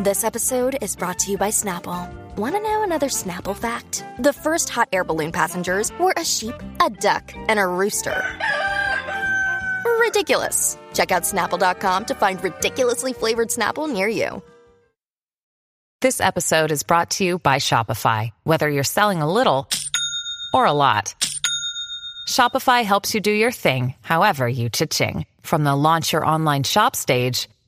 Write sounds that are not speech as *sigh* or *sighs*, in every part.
This episode is brought to you by Snapple. Want to know another Snapple fact? The first hot air balloon passengers were a sheep, a duck, and a rooster. Ridiculous. Check out snapple.com to find ridiculously flavored Snapple near you. This episode is brought to you by Shopify. Whether you're selling a little or a lot, Shopify helps you do your thing, however you cha-ching. From the launch your online shop stage,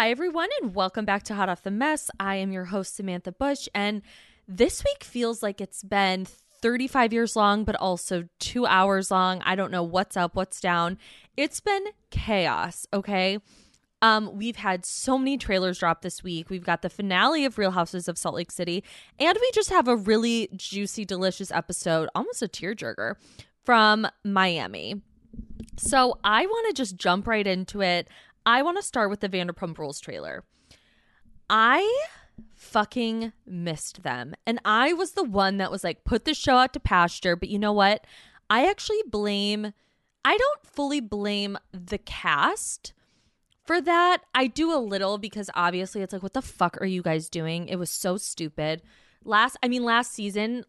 Hi, everyone, and welcome back to Hot Off the Mess. I am your host, Samantha Bush, and this week feels like it's been 35 years long, but also two hours long. I don't know what's up, what's down. It's been chaos, okay? Um, we've had so many trailers drop this week. We've got the finale of Real Houses of Salt Lake City, and we just have a really juicy, delicious episode, almost a tearjerker, from Miami. So I want to just jump right into it. I want to start with the Vanderpump Rules trailer. I fucking missed them. And I was the one that was like, put the show out to pasture. But you know what? I actually blame, I don't fully blame the cast for that. I do a little because obviously it's like, what the fuck are you guys doing? It was so stupid. Last, I mean, last season,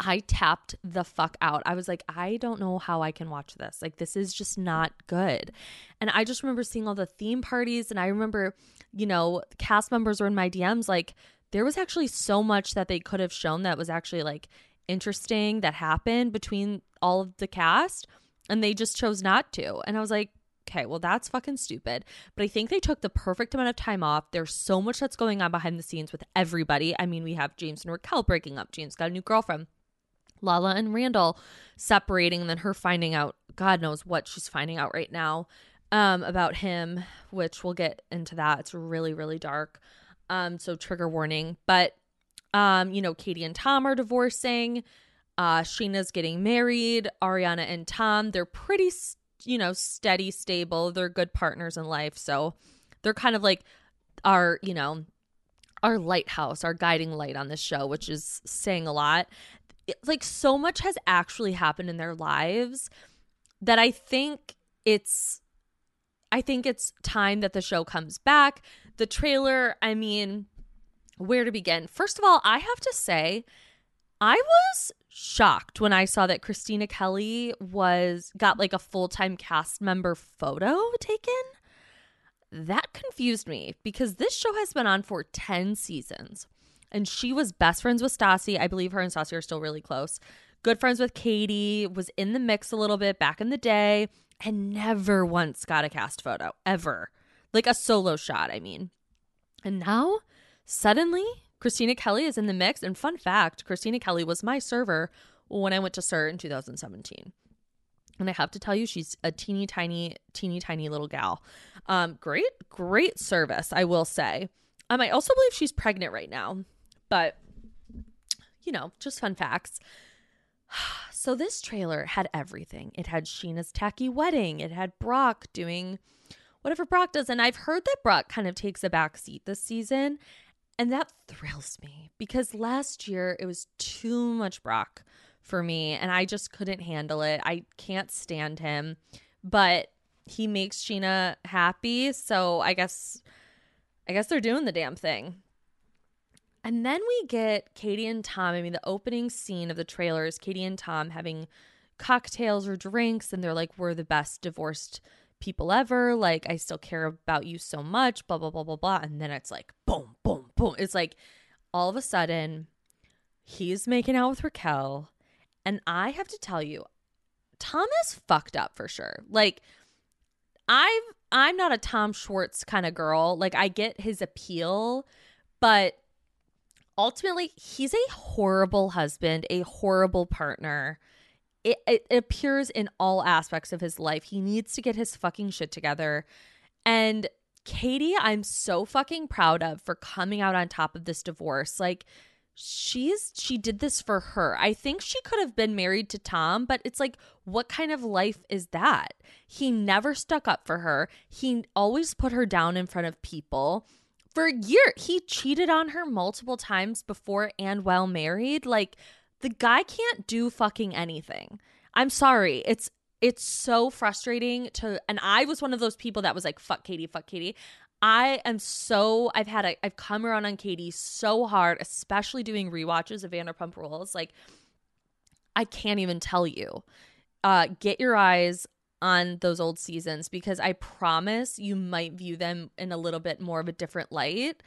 I tapped the fuck out. I was like, I don't know how I can watch this. Like, this is just not good. And I just remember seeing all the theme parties. And I remember, you know, cast members were in my DMs. Like, there was actually so much that they could have shown that was actually like interesting that happened between all of the cast. And they just chose not to. And I was like, okay, well, that's fucking stupid. But I think they took the perfect amount of time off. There's so much that's going on behind the scenes with everybody. I mean, we have James and Raquel breaking up. James got a new girlfriend. Lala and Randall separating and then her finding out God knows what she's finding out right now um, about him, which we'll get into that. It's really, really dark. Um, so trigger warning. But um, you know, Katie and Tom are divorcing. Uh, Scheana's getting married. Ariana and Tom, they're pretty, you know, steady, stable. They're good partners in life. So they're kind of like our, you know, our lighthouse, our guiding light on this show, which is saying a lot like so much has actually happened in their lives that I think it's I think it's time that the show comes back. The trailer, I mean, where to begin? First of all, I have to say I was shocked when I saw that Kristina Kelly was got like a full-time cast member photo taken. That confused me because this show has been on for 10 seasons and she was best friends with Stassi. I believe her and Stassi are still really close. Good friends with Katie, was in the mix a little bit back in the day, and never once got a cast photo, ever. Like a solo shot, I mean. And now, suddenly, Kristina Kelly is in the mix. And fun fact Kristina Kelly was my server when I went to SUR in 2017. And I have to tell you, she's a teeny tiny, teeny tiny little gal. Um, great, great service, I will say. Um, I also believe she's pregnant right now. But, you know, just fun facts. *sighs* So this trailer had everything. It had Scheana's tacky wedding. It had Brock doing whatever Brock does. And I've heard that Brock kind of takes a back seat this season. And that thrills me because last year it was too much Brock for me and I just couldn't handle it. I can't stand him. But he makes Sheena happy. So I guess I guess they're doing the damn thing. And then we get Katie and Tom. I mean, the opening scene of the trailer is Katie and Tom having cocktails or drinks, and they're like, We're the best divorced people ever. Like, I still care about you so much, blah, blah, blah, blah, blah. And then it's like, boom, boom, boom. It's like all of a sudden, he's making out with Raquel. And I have to tell you, Tom is fucked up for sure. Like, I've I'm not a Tom Schwartz kind of girl. Like I get his appeal, but ultimately he's a horrible husband, a horrible partner. It, it, appears in all aspects of his life. He needs to get his fucking shit together. And Katie, I'm so fucking proud of for coming out on top of this divorce. Like, she's she did this for her. I think she could have been married to Tom, but it's like what kind of life is that? He never stuck up for her. He always put her down in front of people. For a year, he cheated on her multiple times before and while married. Like the guy can't do fucking anything. I'm sorry. It's it's so frustrating to and I was one of those people that was like fuck Katie, fuck Katie. I am so I've had a I've come around on Katie so hard, especially doing re-watches of Vanderpump Rules. Like I can't even tell you. Uh get your eyes on those old seasons because I promise you might view them in a little bit more of a different light.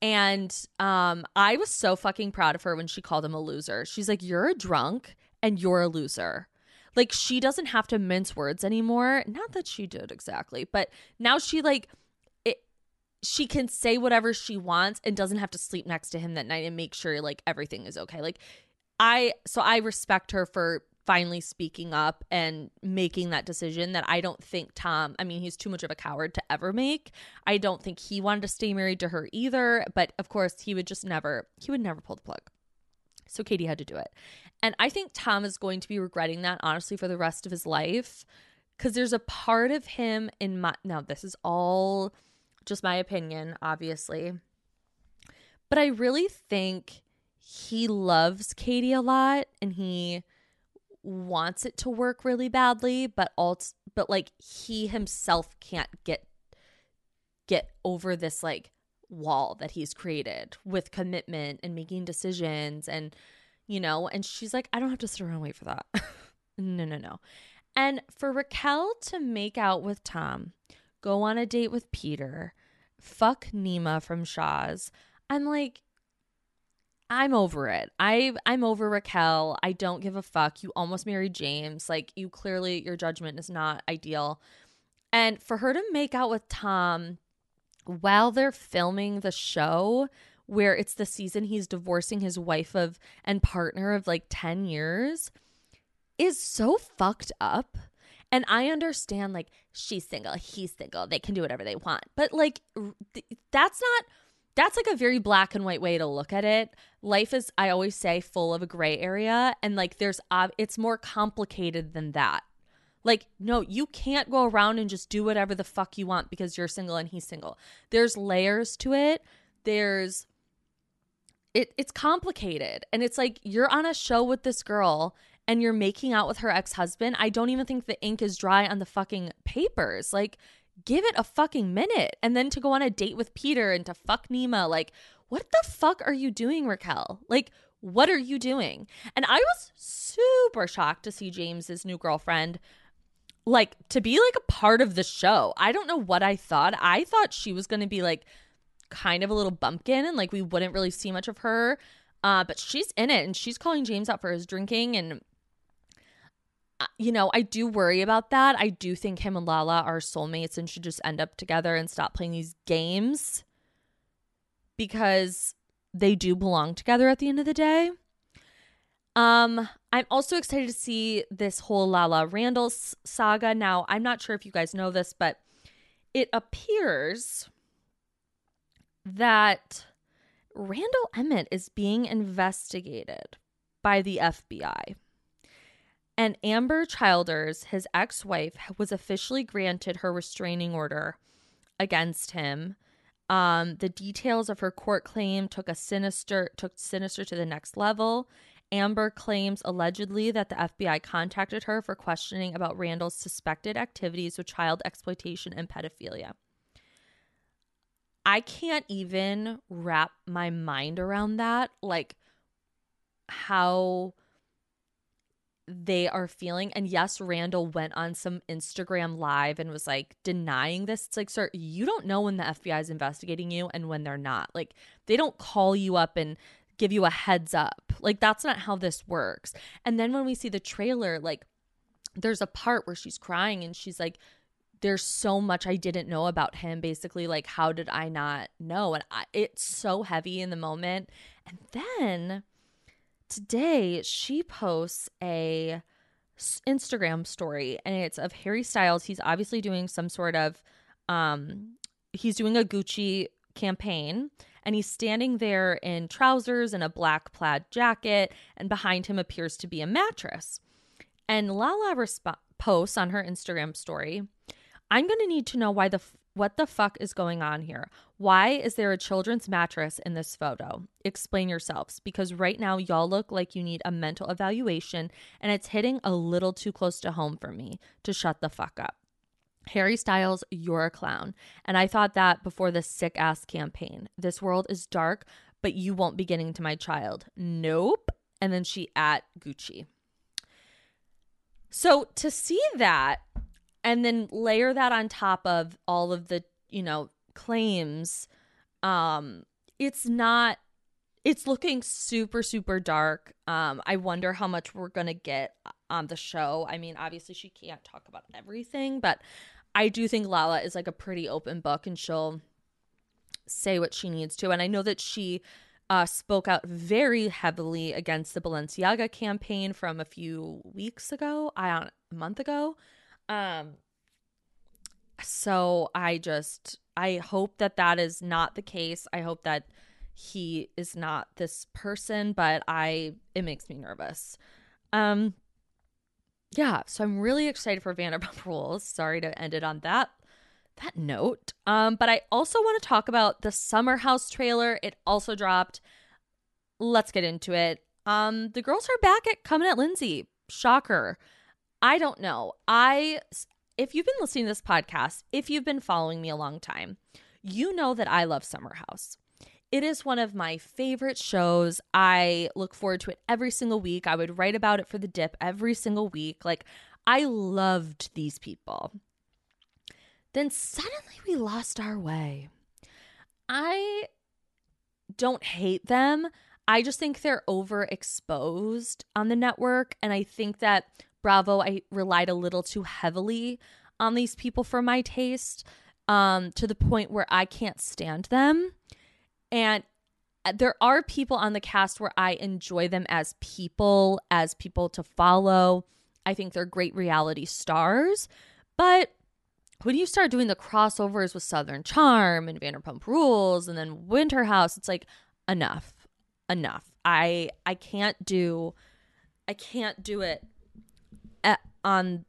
And um I was so fucking proud of her when she called him a loser. She's like, "You're a drunk and you're a loser." Like she doesn't have to mince words anymore. Not that she did exactly, but now she like it, she can say whatever she wants and doesn't have to sleep next to him that night and make sure like everything is okay. Like I so I respect her for finally speaking up and making that decision that I don't think Tom, I mean, he's too much of a coward to ever make. I don't think he wanted to stay married to her either, but of course, he would just never he would never pull the plug. So Katie had to do it. And I think Tom is going to be regretting that honestly for the rest of his life cuz there's a part of him in my now this is all just my opinion, obviously. But I really think he loves Katie a lot and he wants it to work really badly, but also but like he himself can't get get over this like wall that he's created with commitment and making decisions and you know, and she's like, I don't have to sit around and wait for that. *laughs* no, no, no. And for Raquel to make out with Tom, go on a date with Peter, fuck Nema from Shahs. I'm like, I'm over it. I I'm over Raquel. I don't give a fuck. You almost married James. Like you clearly your judgment is not ideal. And for her to make out with Tom while they're filming the show where it's the season he's divorcing his wife of and partner of like 10 years is so fucked up. And I understand, like, she's single, he's single, they can do whatever they want. But, like, that's not, that's like a very black and white way to look at it. Life is, I always say, full of a gray area. And, like, there's, uh, it's more complicated than that. Like, no, you can't go around and just do whatever the fuck you want because you're single and he's single. There's layers to it. There's, it, it's complicated. And it's like you're on a show with this girl and you're making out with her ex husband, I don't even think the ink is dry on the fucking papers. Like, give it a fucking minute. And then to go on a date with Peter and to fuck Nema, like, what the fuck are you doing, Raquel? Like, what are you doing? And I was super shocked to see James's new girlfriend like to be like a part of the show. I don't know what I thought. I thought she was going to be like kind of a little bumpkin and like we wouldn't really see much of her. Uh, but she's in it and she's calling James out for his drinking and you know, I do worry about that. I do think him and Lala are soulmates and should just end up together and stop playing these games because they do belong together at the end of the day. Um, I'm also excited to see this whole Lala Randall saga. Now, I'm not sure if you guys know this, but it appears that Randall Emmett is being investigated by the FBI. And Ambyr Childers, his ex wife, was officially granted her restraining order against him. Um, the details of her court claim took a sinister took sinister to the next level. Amber claims allegedly that the FBI contacted her for questioning about Randall's suspected activities with child exploitation and pedophilia. I can't even wrap my mind around that. Like, how they are feeling. And yes, Randall went on some Instagram live and was like denying this. It's like, sir, you don't know when the FBI is investigating you and when they're not. Like, they don't call you up and give you a heads up. Like, that's not how this works. And then when we see the trailer, like, there's a part where she's crying and she's like, there's so much I didn't know about him. Basically, like, how did I not know? And I, it's so heavy in the moment. And then today she posts a Instagram story and it's of Harry Styles. He's obviously doing some sort of um he's doing a Gucci campaign and he's standing there in trousers and a black plaid jacket and behind him appears to be a mattress. And Lala resp- posts on her Instagram story, I'm going to need to know why the f- what the fuck is going on here? Why is there a children's mattress in this photo? Explain yourselves because right now y'all look like you need a mental evaluation and it's hitting a little too close to home for me to shut the fuck up. Harry Styles, you're a clown. And I thought that before the sick ass campaign. This world is dark, but you won't be getting to my child. Nope. And then she at Gucci. So to see that and then layer that on top of all of the, you know, claims, um, it's not it's looking super super dark. Um i wonder how much we're gonna get on the show. I mean obviously she can't talk about everything but i do think lala is like a pretty open book and she'll say what she needs to. And i know that she uh, spoke out very heavily against the balenciaga campaign from a few weeks ago i a month ago. Um so i just i hope that that is not the case i hope that he is not this person, but I it makes me nervous. Um yeah, so I'm really excited for Vanderpump *laughs* Rules. Sorry to end it on that that note. Um but I also want to talk about the Summer House trailer. It also dropped. Let's get into it. Um the girls are back at coming at Lindsay. Shocker. I don't know. I if you've been listening to this podcast, if you've been following me a long time, you know that I love Summer House. It is one of my favorite shows. I look forward to it every single week. I would write about it for the dip every single week. Like, I loved these people. Then suddenly we lost our way. I don't hate them. I just think they're overexposed on the network. And I think that Bravo, I relied a little too heavily on these people for my taste um, to the point where I can't stand them. And uh, there are people on the cast where I enjoy them as people, as people to follow. I think they're great reality stars. But when you start doing the crossovers with Southern Charm and Vanderpump Rules and then Winter House, it's like enough. Enough. I I can't do I can't do it on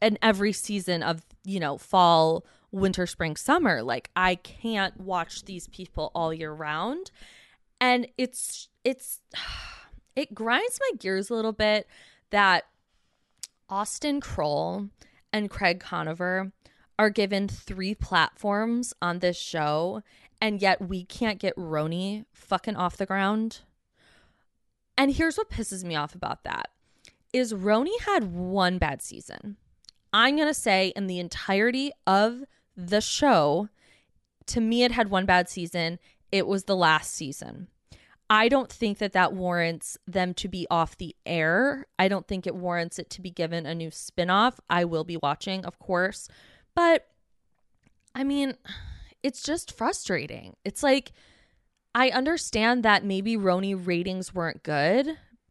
in every season of, you know, fall winter, spring, summer. Like I can't watch these people all year round. And it's it's *sighs* it grinds my gears a little bit that Austen Kroll and Craig Conover are given three platforms on this show, and yet we can't get RHONY fucking off the ground. And here's what pisses me off about that is RHONY had one bad season. I'm going to say in the entirety of the show, to me, it had one bad season. It was the last season. I don't think that that warrants them to be off the air. I don't think it warrants it to be given a new spinoff. I will be watching, of course. But I mean, it's just frustrating. It's like, I understand that maybe RHONY ratings weren't good,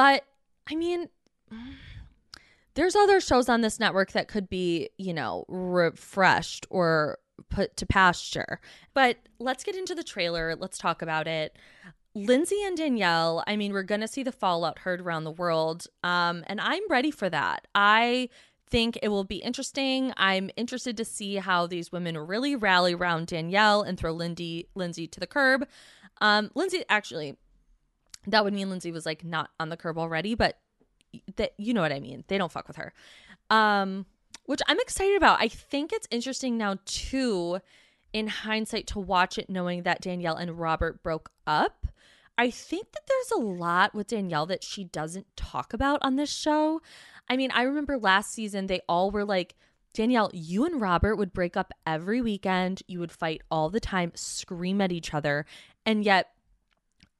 But I mean, there's other shows on this network that could be, you know, refreshed or put to pasture. But let's get into the trailer. Let's talk about it. Lindsay and Danielle, I mean, we're going to see the fallout heard around the world. Um, and I'm ready for that. I think it will be interesting. I'm interested to see how these women really rally around Danielle and throw Lindy Lindsay to the curb. Um, Lindsay actually, that would mean Lindsay was like not on the curb already, but that you know what I mean. They don't fuck with her. Um, which I'm excited about. I think it's interesting now too, in hindsight, to watch it knowing that Danielle and Robert broke up. I think that there's a lot with Danielle that she doesn't talk about on this show. I mean, I remember last season they all were like, Danielle, you and Robert would break up every weekend. You would fight all the time, scream at each other. And yet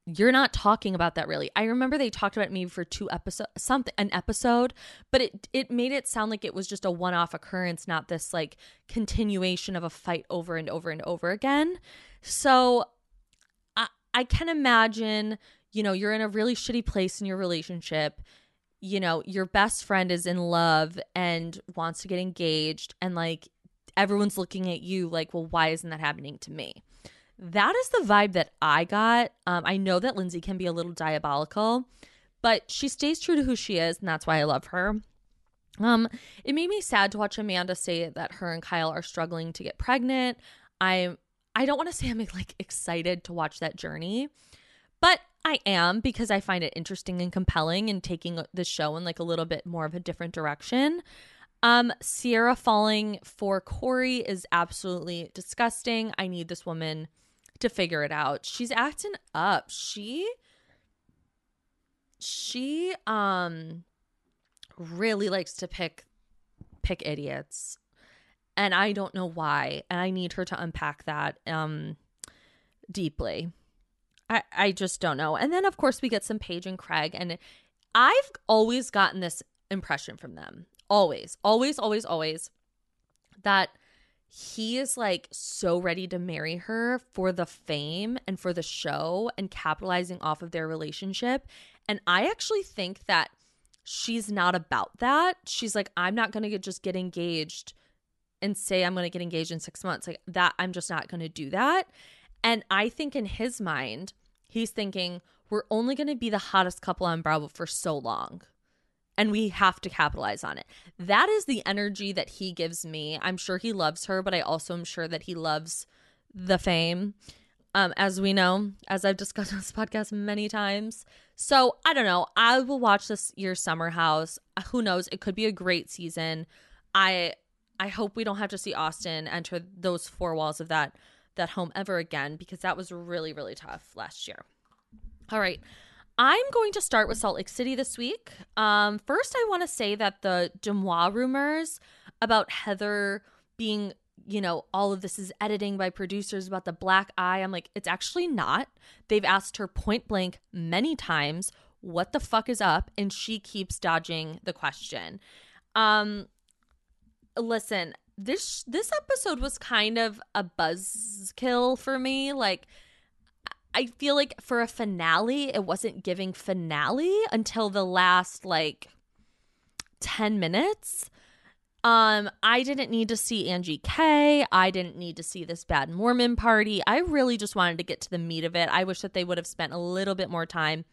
you're not talking about that really. I remember they talked about me for two episodes, something, an episode, but it it made it sound like it was just a one off occurrence, not this like continuation of a fight over and over and over again. So I I can imagine, you know, you're in a really shitty place in your relationship. You know, your best friend is in love and wants to get engaged, and like everyone's looking at you like, well, why isn't that happening to me? That is the vibe that I got. Um, I know that Lindsay can be a little diabolical, but she stays true to who she is, and that's why I love her. Um, it made me sad to watch Amanda say that her and Kyle are struggling to get pregnant. I I don't want to say I'm like excited to watch that journey, but I am because I find it interesting and compelling and taking the show in like a little bit more of a different direction. Um, Ciara falling for Corey is absolutely disgusting. I need this woman to figure it out. She's acting up. She she um really likes to pick pick idiots. And I don't know why. And I need her to unpack that um deeply. I I just don't know. And then of course we get some Paige and Craig and I've always gotten this impression from them. Always. Always always always that he is like so ready to marry her for the fame and for the show and capitalizing off of their relationship. And I actually think that she's not about that. She's like, I'm not going to just get engaged and say I'm going to get engaged in six months. Like that, I'm just not going to do that. And I think in his mind, he's thinking, we're only going to be the hottest couple on Bravo for so long and we have to capitalize on it. That is the energy that he gives me. I'm sure he loves her, but I also am sure that he loves the fame. Um, as we know, as I've discussed *laughs* on this podcast many times. So I don't know. I will watch this year's Summer House. Who knows? It could be a great season. I I hope we don't have to see Austen enter those four walls of that that home ever again because that was really really tough last year. All right. I'm going to start with Salt Lake City this week. Um, first, I want to say that the Deuxmoi rumors about Heather being, you know, all of this is editing by producers about the black eye. I'm like, it's actually not. They've asked her point blank many times, what the fuck is up? And she keeps dodging the question. Um, listen, this this episode was kind of a buzzkill for me. Like, I feel like for a finale, it wasn't giving finale until the last like 10 minutes. Um, I didn't need to see Angie K. I didn't need to see this bad Mormon party. I really just wanted to get to the meat of it. I wish that they would have spent a little bit more time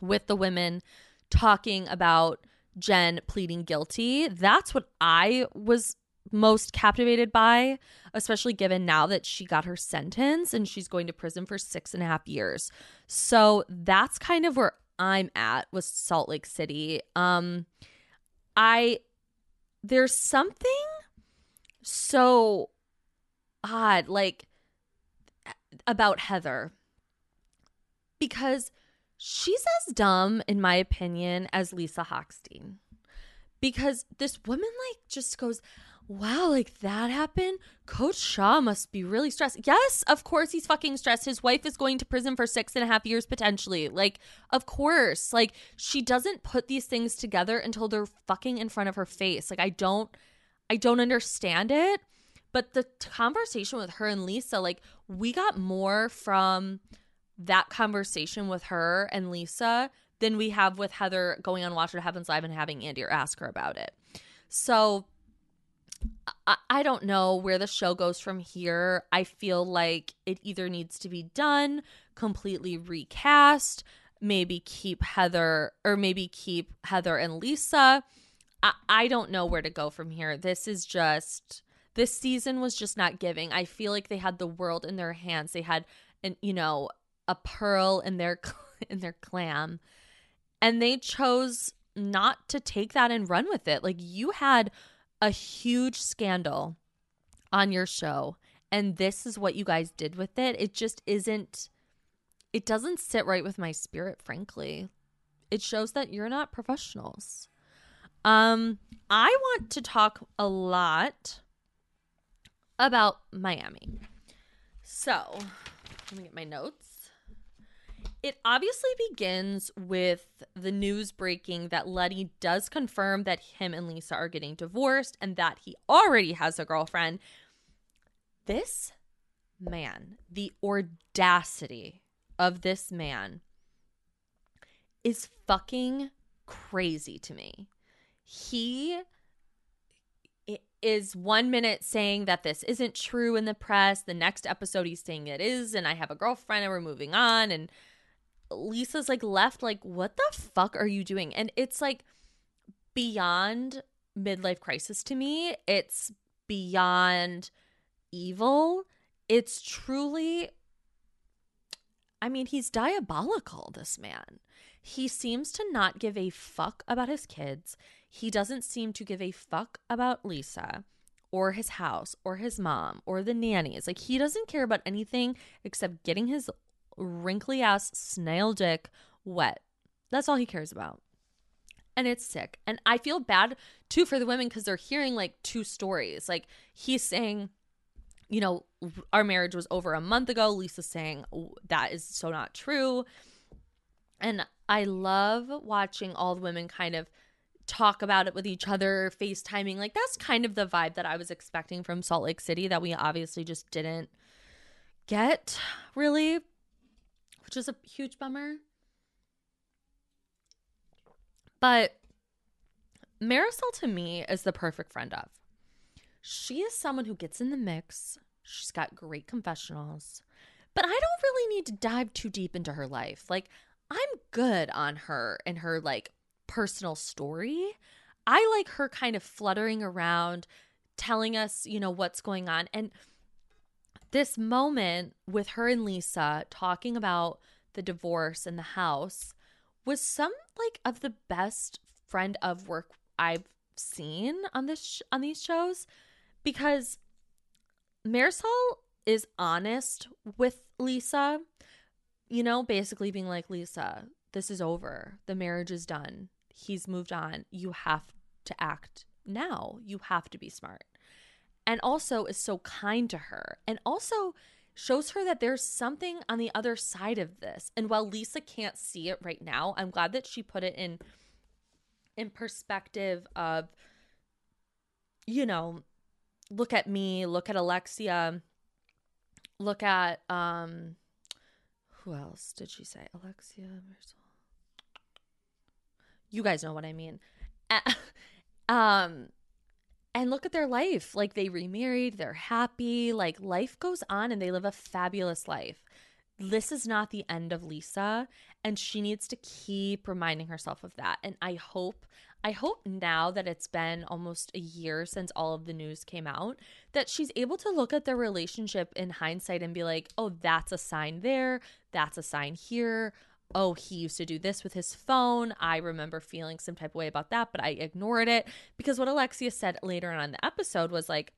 with the women talking about Jen pleading guilty. That's what I was most captivated by, especially given now that she got her sentence and she's going to prison for six and a half years. So that's kind of where I'm at with Salt Lake City. Um, I there's something so odd, like about Heather, because she's as dumb, in my opinion, as Lisa Hochstein. Because this woman, like, just goes, wow, like that happened? Coach Shah must be really stressed. Yes, of course he's fucking stressed. His wife is going to prison for six and a half years potentially. Like, of course. Like, she doesn't put these things together until they're fucking in front of her face. Like, I don't I don't understand it. But the conversation with her and Lisa, like, we got more from that conversation with her and Lisa than we have with Heather going on Watch What Happens Live and having Andy or ask her about it. So I, don't know where the show goes from here. I feel like it either needs to be done, completely recast, maybe keep Heather or maybe keep Heather and Lisa. I, I don't know where to go from here. This is just this season was just not giving. I feel like they had the world in their hands. They had an you know a pearl in their *laughs* in their clam, and they chose not to take that and run with it. Like you had a huge scandal on your show, and this is what you guys did with it. It just isn't. It doesn't sit right with my spirit, frankly. It shows that you're not professionals. Um, I want to talk a lot about Miami. So, let me get my notes. It obviously begins with the news breaking that Lenny does confirm that him and Lisa are getting divorced and that he already has a girlfriend. This man, the audacity of this man is fucking crazy to me. He is one minute saying that this isn't true in the press. The next episode, he's saying it is, and I have a girlfriend and we're moving on. And Lisa's like left, like, what the fuck are you doing? And it's like beyond midlife crisis to me. It's beyond evil. It's truly, I mean, he's diabolical, this man. He seems to not give a fuck about his kids. He doesn't seem to give a fuck about Lisa or his house or his mom or the nannies. Like, he doesn't care about anything except getting his wrinkly ass snail dick wet. That's all he cares about. And it's sick. And I feel bad too for the women because they're hearing like two stories. Like he's saying, you know, our marriage was over a month ago. Lisa's saying that is so not true. And I love watching all the women kind of talk about it with each other, FaceTiming. Like that's kind of the vibe that I was expecting from Salt Lake City that we obviously just didn't get really which is a huge bummer. But Marysol to me is the perfect friend of. She is someone who gets in the mix. She's got great confessionals. But I don't really need to dive too deep into her life. Like I'm good on her and her like personal story. I like her kind of fluttering around telling us, you know, what's going on and this moment with her and Lisa talking about the divorce and the house was some like of the best friend of work I've seen on this sh- on these shows because Marysol is honest with Lisa, you know, basically being like Lisa, this is over. The marriage is done. He's moved on. You have to act now. You have to be smart and also is so kind to her and also shows her that there's something on the other side of this. And while lisa can't see it right now i'm glad that she put it in in perspective of you know look at me look at alexia look at um who else did she say? Alexia you guys know what i mean. *laughs* Um and look at their life. Like they remarried, they're happy, like life goes on and they live a fabulous life. This is not the end of Lisa, and she needs to keep reminding herself of that. And I hope, I hope now that it's been almost a year since all of the news came out, that she's able to look at their relationship in hindsight and be like, oh, that's a sign there, that's a sign here oh, he used to do this with his phone. I remember feeling some type of way about that, but I ignored it. Because what Alexia said later on in the episode was like,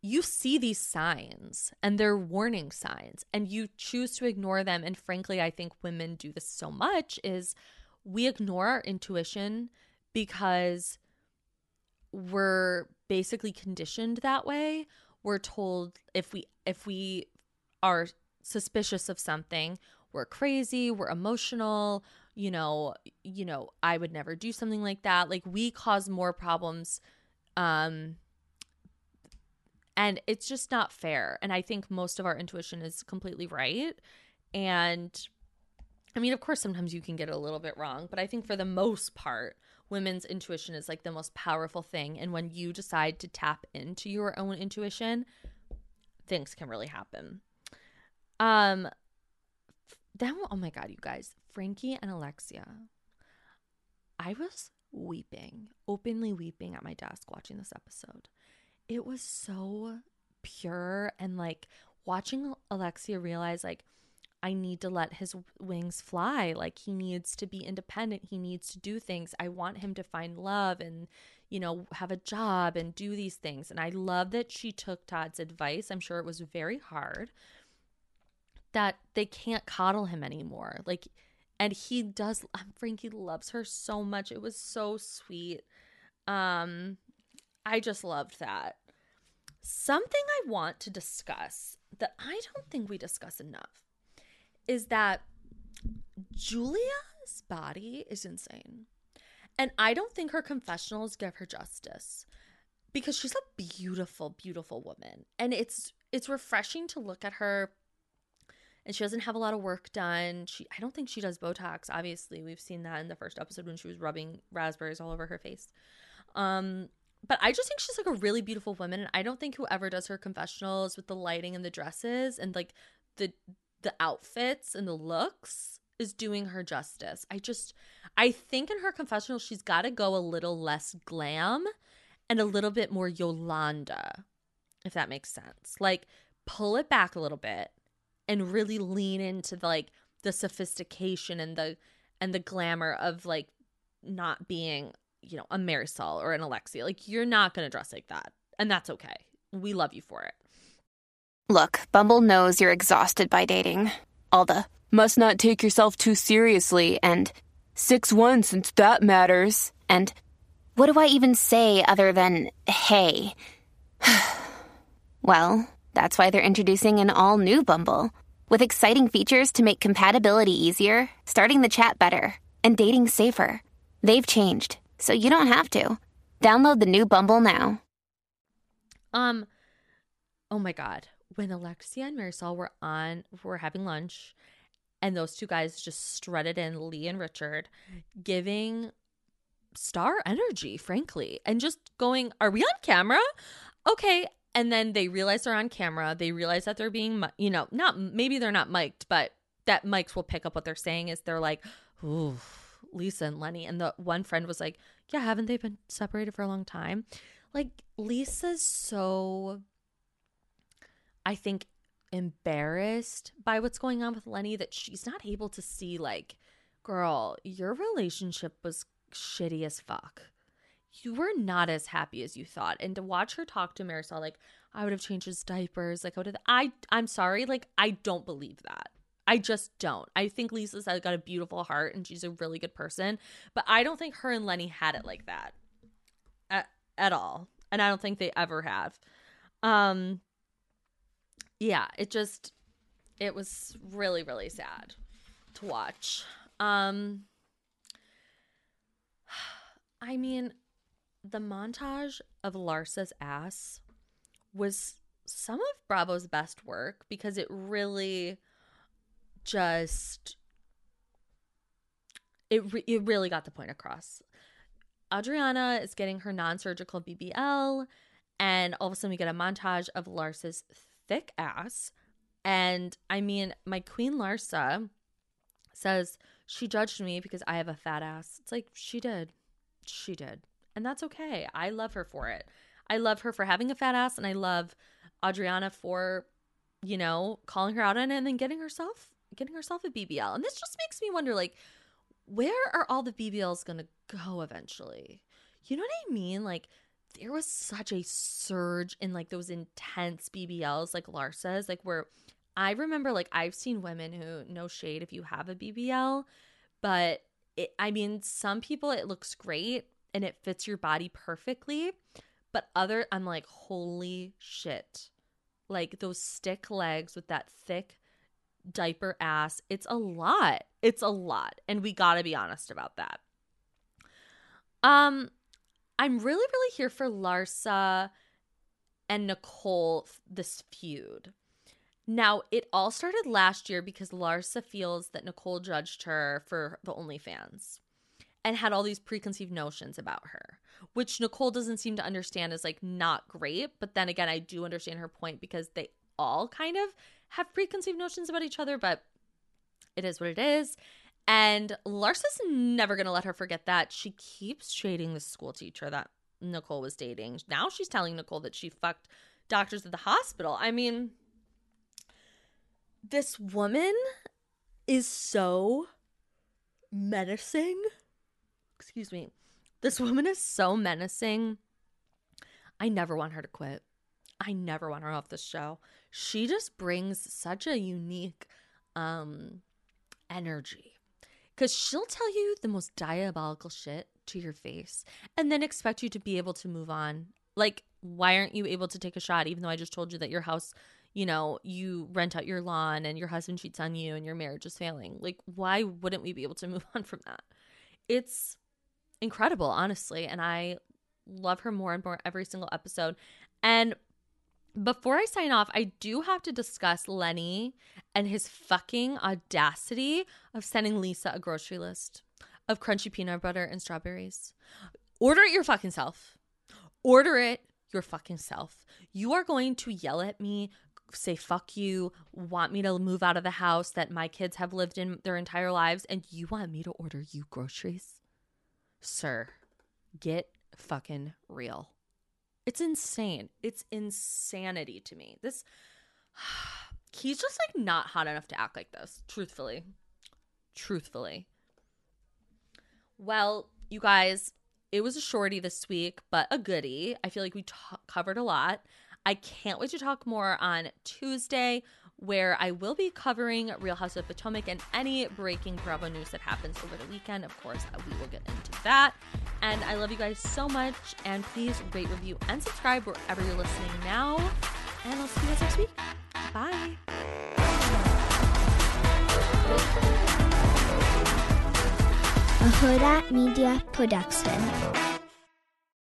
you see these signs and they're warning signs and you choose to ignore them. And frankly i think women do this so much is we ignore our intuition because we're basically conditioned that way. We're told if we if we are suspicious of something we're crazy, we're emotional, you know, you know, I would never do something like that. Like we cause more problems um and it's just not fair. And I think most of our intuition is completely right. And I mean, of course, sometimes you can get a little bit wrong, but I think for the most part, women's intuition is like the most powerful thing. And when you decide to tap into your own intuition, things can really happen. Um, then oh my god, you guys, Frankie and Alexia. I was weeping, openly weeping at my desk watching this episode. It was so pure and like watching Alexia realize like I need to let his wings fly. Like he needs to be independent. He needs to do things. I want him to find love and, you know, have a job and do these things. And I love that she took Todd's advice. I'm sure it was very hard that they can't coddle him anymore. Like, and he does, *laughs* Frankie loves her so much. It was so sweet. Um, I just loved that. Something I want to discuss that I don't think we discuss enough is that Julia's body is insane. And I don't think her confessionals give her justice because she's a beautiful, beautiful woman. And it's it's refreshing to look at her and she doesn't have a lot of work done. She I don't think she does Botox, obviously. We've seen that in the first episode when she was rubbing raspberries all over her face. Um but I just think she's like a really beautiful woman and I don't think whoever does her confessionals with the lighting and the dresses and like the the outfits and the looks is doing her justice. I just I think in her confessional she's got to go a little less glam and a little bit more Yolanda if that makes sense. Like pull it back a little bit and really lean into the, like the sophistication and the and the glamour of like not being, you know, a Marysol or an Alexia. Like you're not going to dress like that. And that's okay. We love you for it. Look, Bumble knows you're exhausted by dating. All the must not take yourself too seriously and 6 1 since that matters. And what do I even say other than hey? *sighs* well, that's why they're introducing an all new Bumble with exciting features to make compatibility easier, starting the chat better, and dating safer. They've changed, so you don't have to. Download the new Bumble now. Um, oh my God when Alexia and Marysol were on, were having lunch, and those two guys just strutted in, Lee and Richard, giving star energy, frankly, and just going, Are we on camera? Okay. And then they realize they're on camera. They realize that they're being, you know, not maybe they're not mic'd, but that mics will pick up what they're saying is they're like, Ooh, Lisa and Lenny. And the one friend was like, Yeah, haven't they been separated for a long time? Like, Lisa's so I think, embarrassed by what's going on with Lenny that she's not able to see, like, girl, your relationship was shitty as fuck. You were not as happy as you thought. And to watch her talk to Marysol, like, I would have changed his diapers. Like, I would have, I, I'm sorry. Like, I don't believe that. I just don't. I think Lisa's got a beautiful heart and she's a really good person, but I don't think her and Lenny had it like that at, at all. And I don't think they ever have. Um, yeah, it just it was really really sad to watch. Um *sighs* I mean, the montage of Larsa's ass was some of Bravo's best work because it really just it re- it really got the point across. Adriana is getting her non-surgical BBL and all of a sudden we get a montage of Larsa's thick ass. And I mean, my queen Larsa says she judged me because I have a fat ass. It's like she did. She did. And that's okay. I love her for it. I love her for having a fat ass and I love Adriana for, you know, calling her out on it and then getting herself getting herself a BBL. And this just makes me wonder like where are all the BBLs going to go eventually? You know what I mean? Like there was such a surge in like those intense BBLs, like Larsa's, like where I remember like I've seen women who no shade if you have a BBL, but it, I mean, some people it looks great and it fits your body perfectly, but other I'm like, holy shit. Like those stick legs with that thick diaper ass, it's a lot. It's a lot. And we got to be honest about that. Um I'm really, really here for Larsa and Nicole, this feud. Now, it all started last year because Larsa feels that Nicole judged her for the OnlyFans and had all these preconceived notions about her, which Nicole doesn't seem to understand is like not great. But then again, I do understand her point because they all kind of have preconceived notions about each other, but it is what it is. And Larsa's never going to let her forget that. She keeps shading the school teacher that Nicole was dating. Now she's telling Nicole that she fucked doctors at the hospital. I mean, this woman is so menacing. Excuse me. This *laughs* woman is so menacing. I never want her to quit. I never want her off the show. She just brings such a unique um energy. Cuz she'll tell you the most diabolical shit to your face and then expect you to be able to move on. Like why aren't you able to take a shot even though I just told you that your house, you know, you rent out your lawn and your husband cheats on you and your marriage is failing? Like why wouldn't we be able to move *laughs* on from that? It's incredible, honestly, and I love her more and more every single episode. And before I sign off, I do have to discuss Lenny and his fucking audacity of sending Lisa a grocery list of crunchy peanut butter and strawberries. Order it your fucking self. Order it your fucking self. You are going to yell at me, say fuck you, want me to move out of the house that my kids have lived in their entire lives, and you want me to order you groceries? Sir, get fucking real. It's insane. It's insanity to me. This *sighs* he's just like not hot enough to act like this, truthfully. Truthfully. Well, you guys, it was a shorty this week, but a goodie. I feel like we t- covered a lot. I can't wait to talk more on Tuesday, where I will be covering Real House of Potomac and any breaking Bravo news that happens over the weekend. Of course, uh, we will get into that. And I love you guys so much. And please rate, review, and subscribe wherever you're listening now. And I'll see you guys next week. Bye. a Media Production.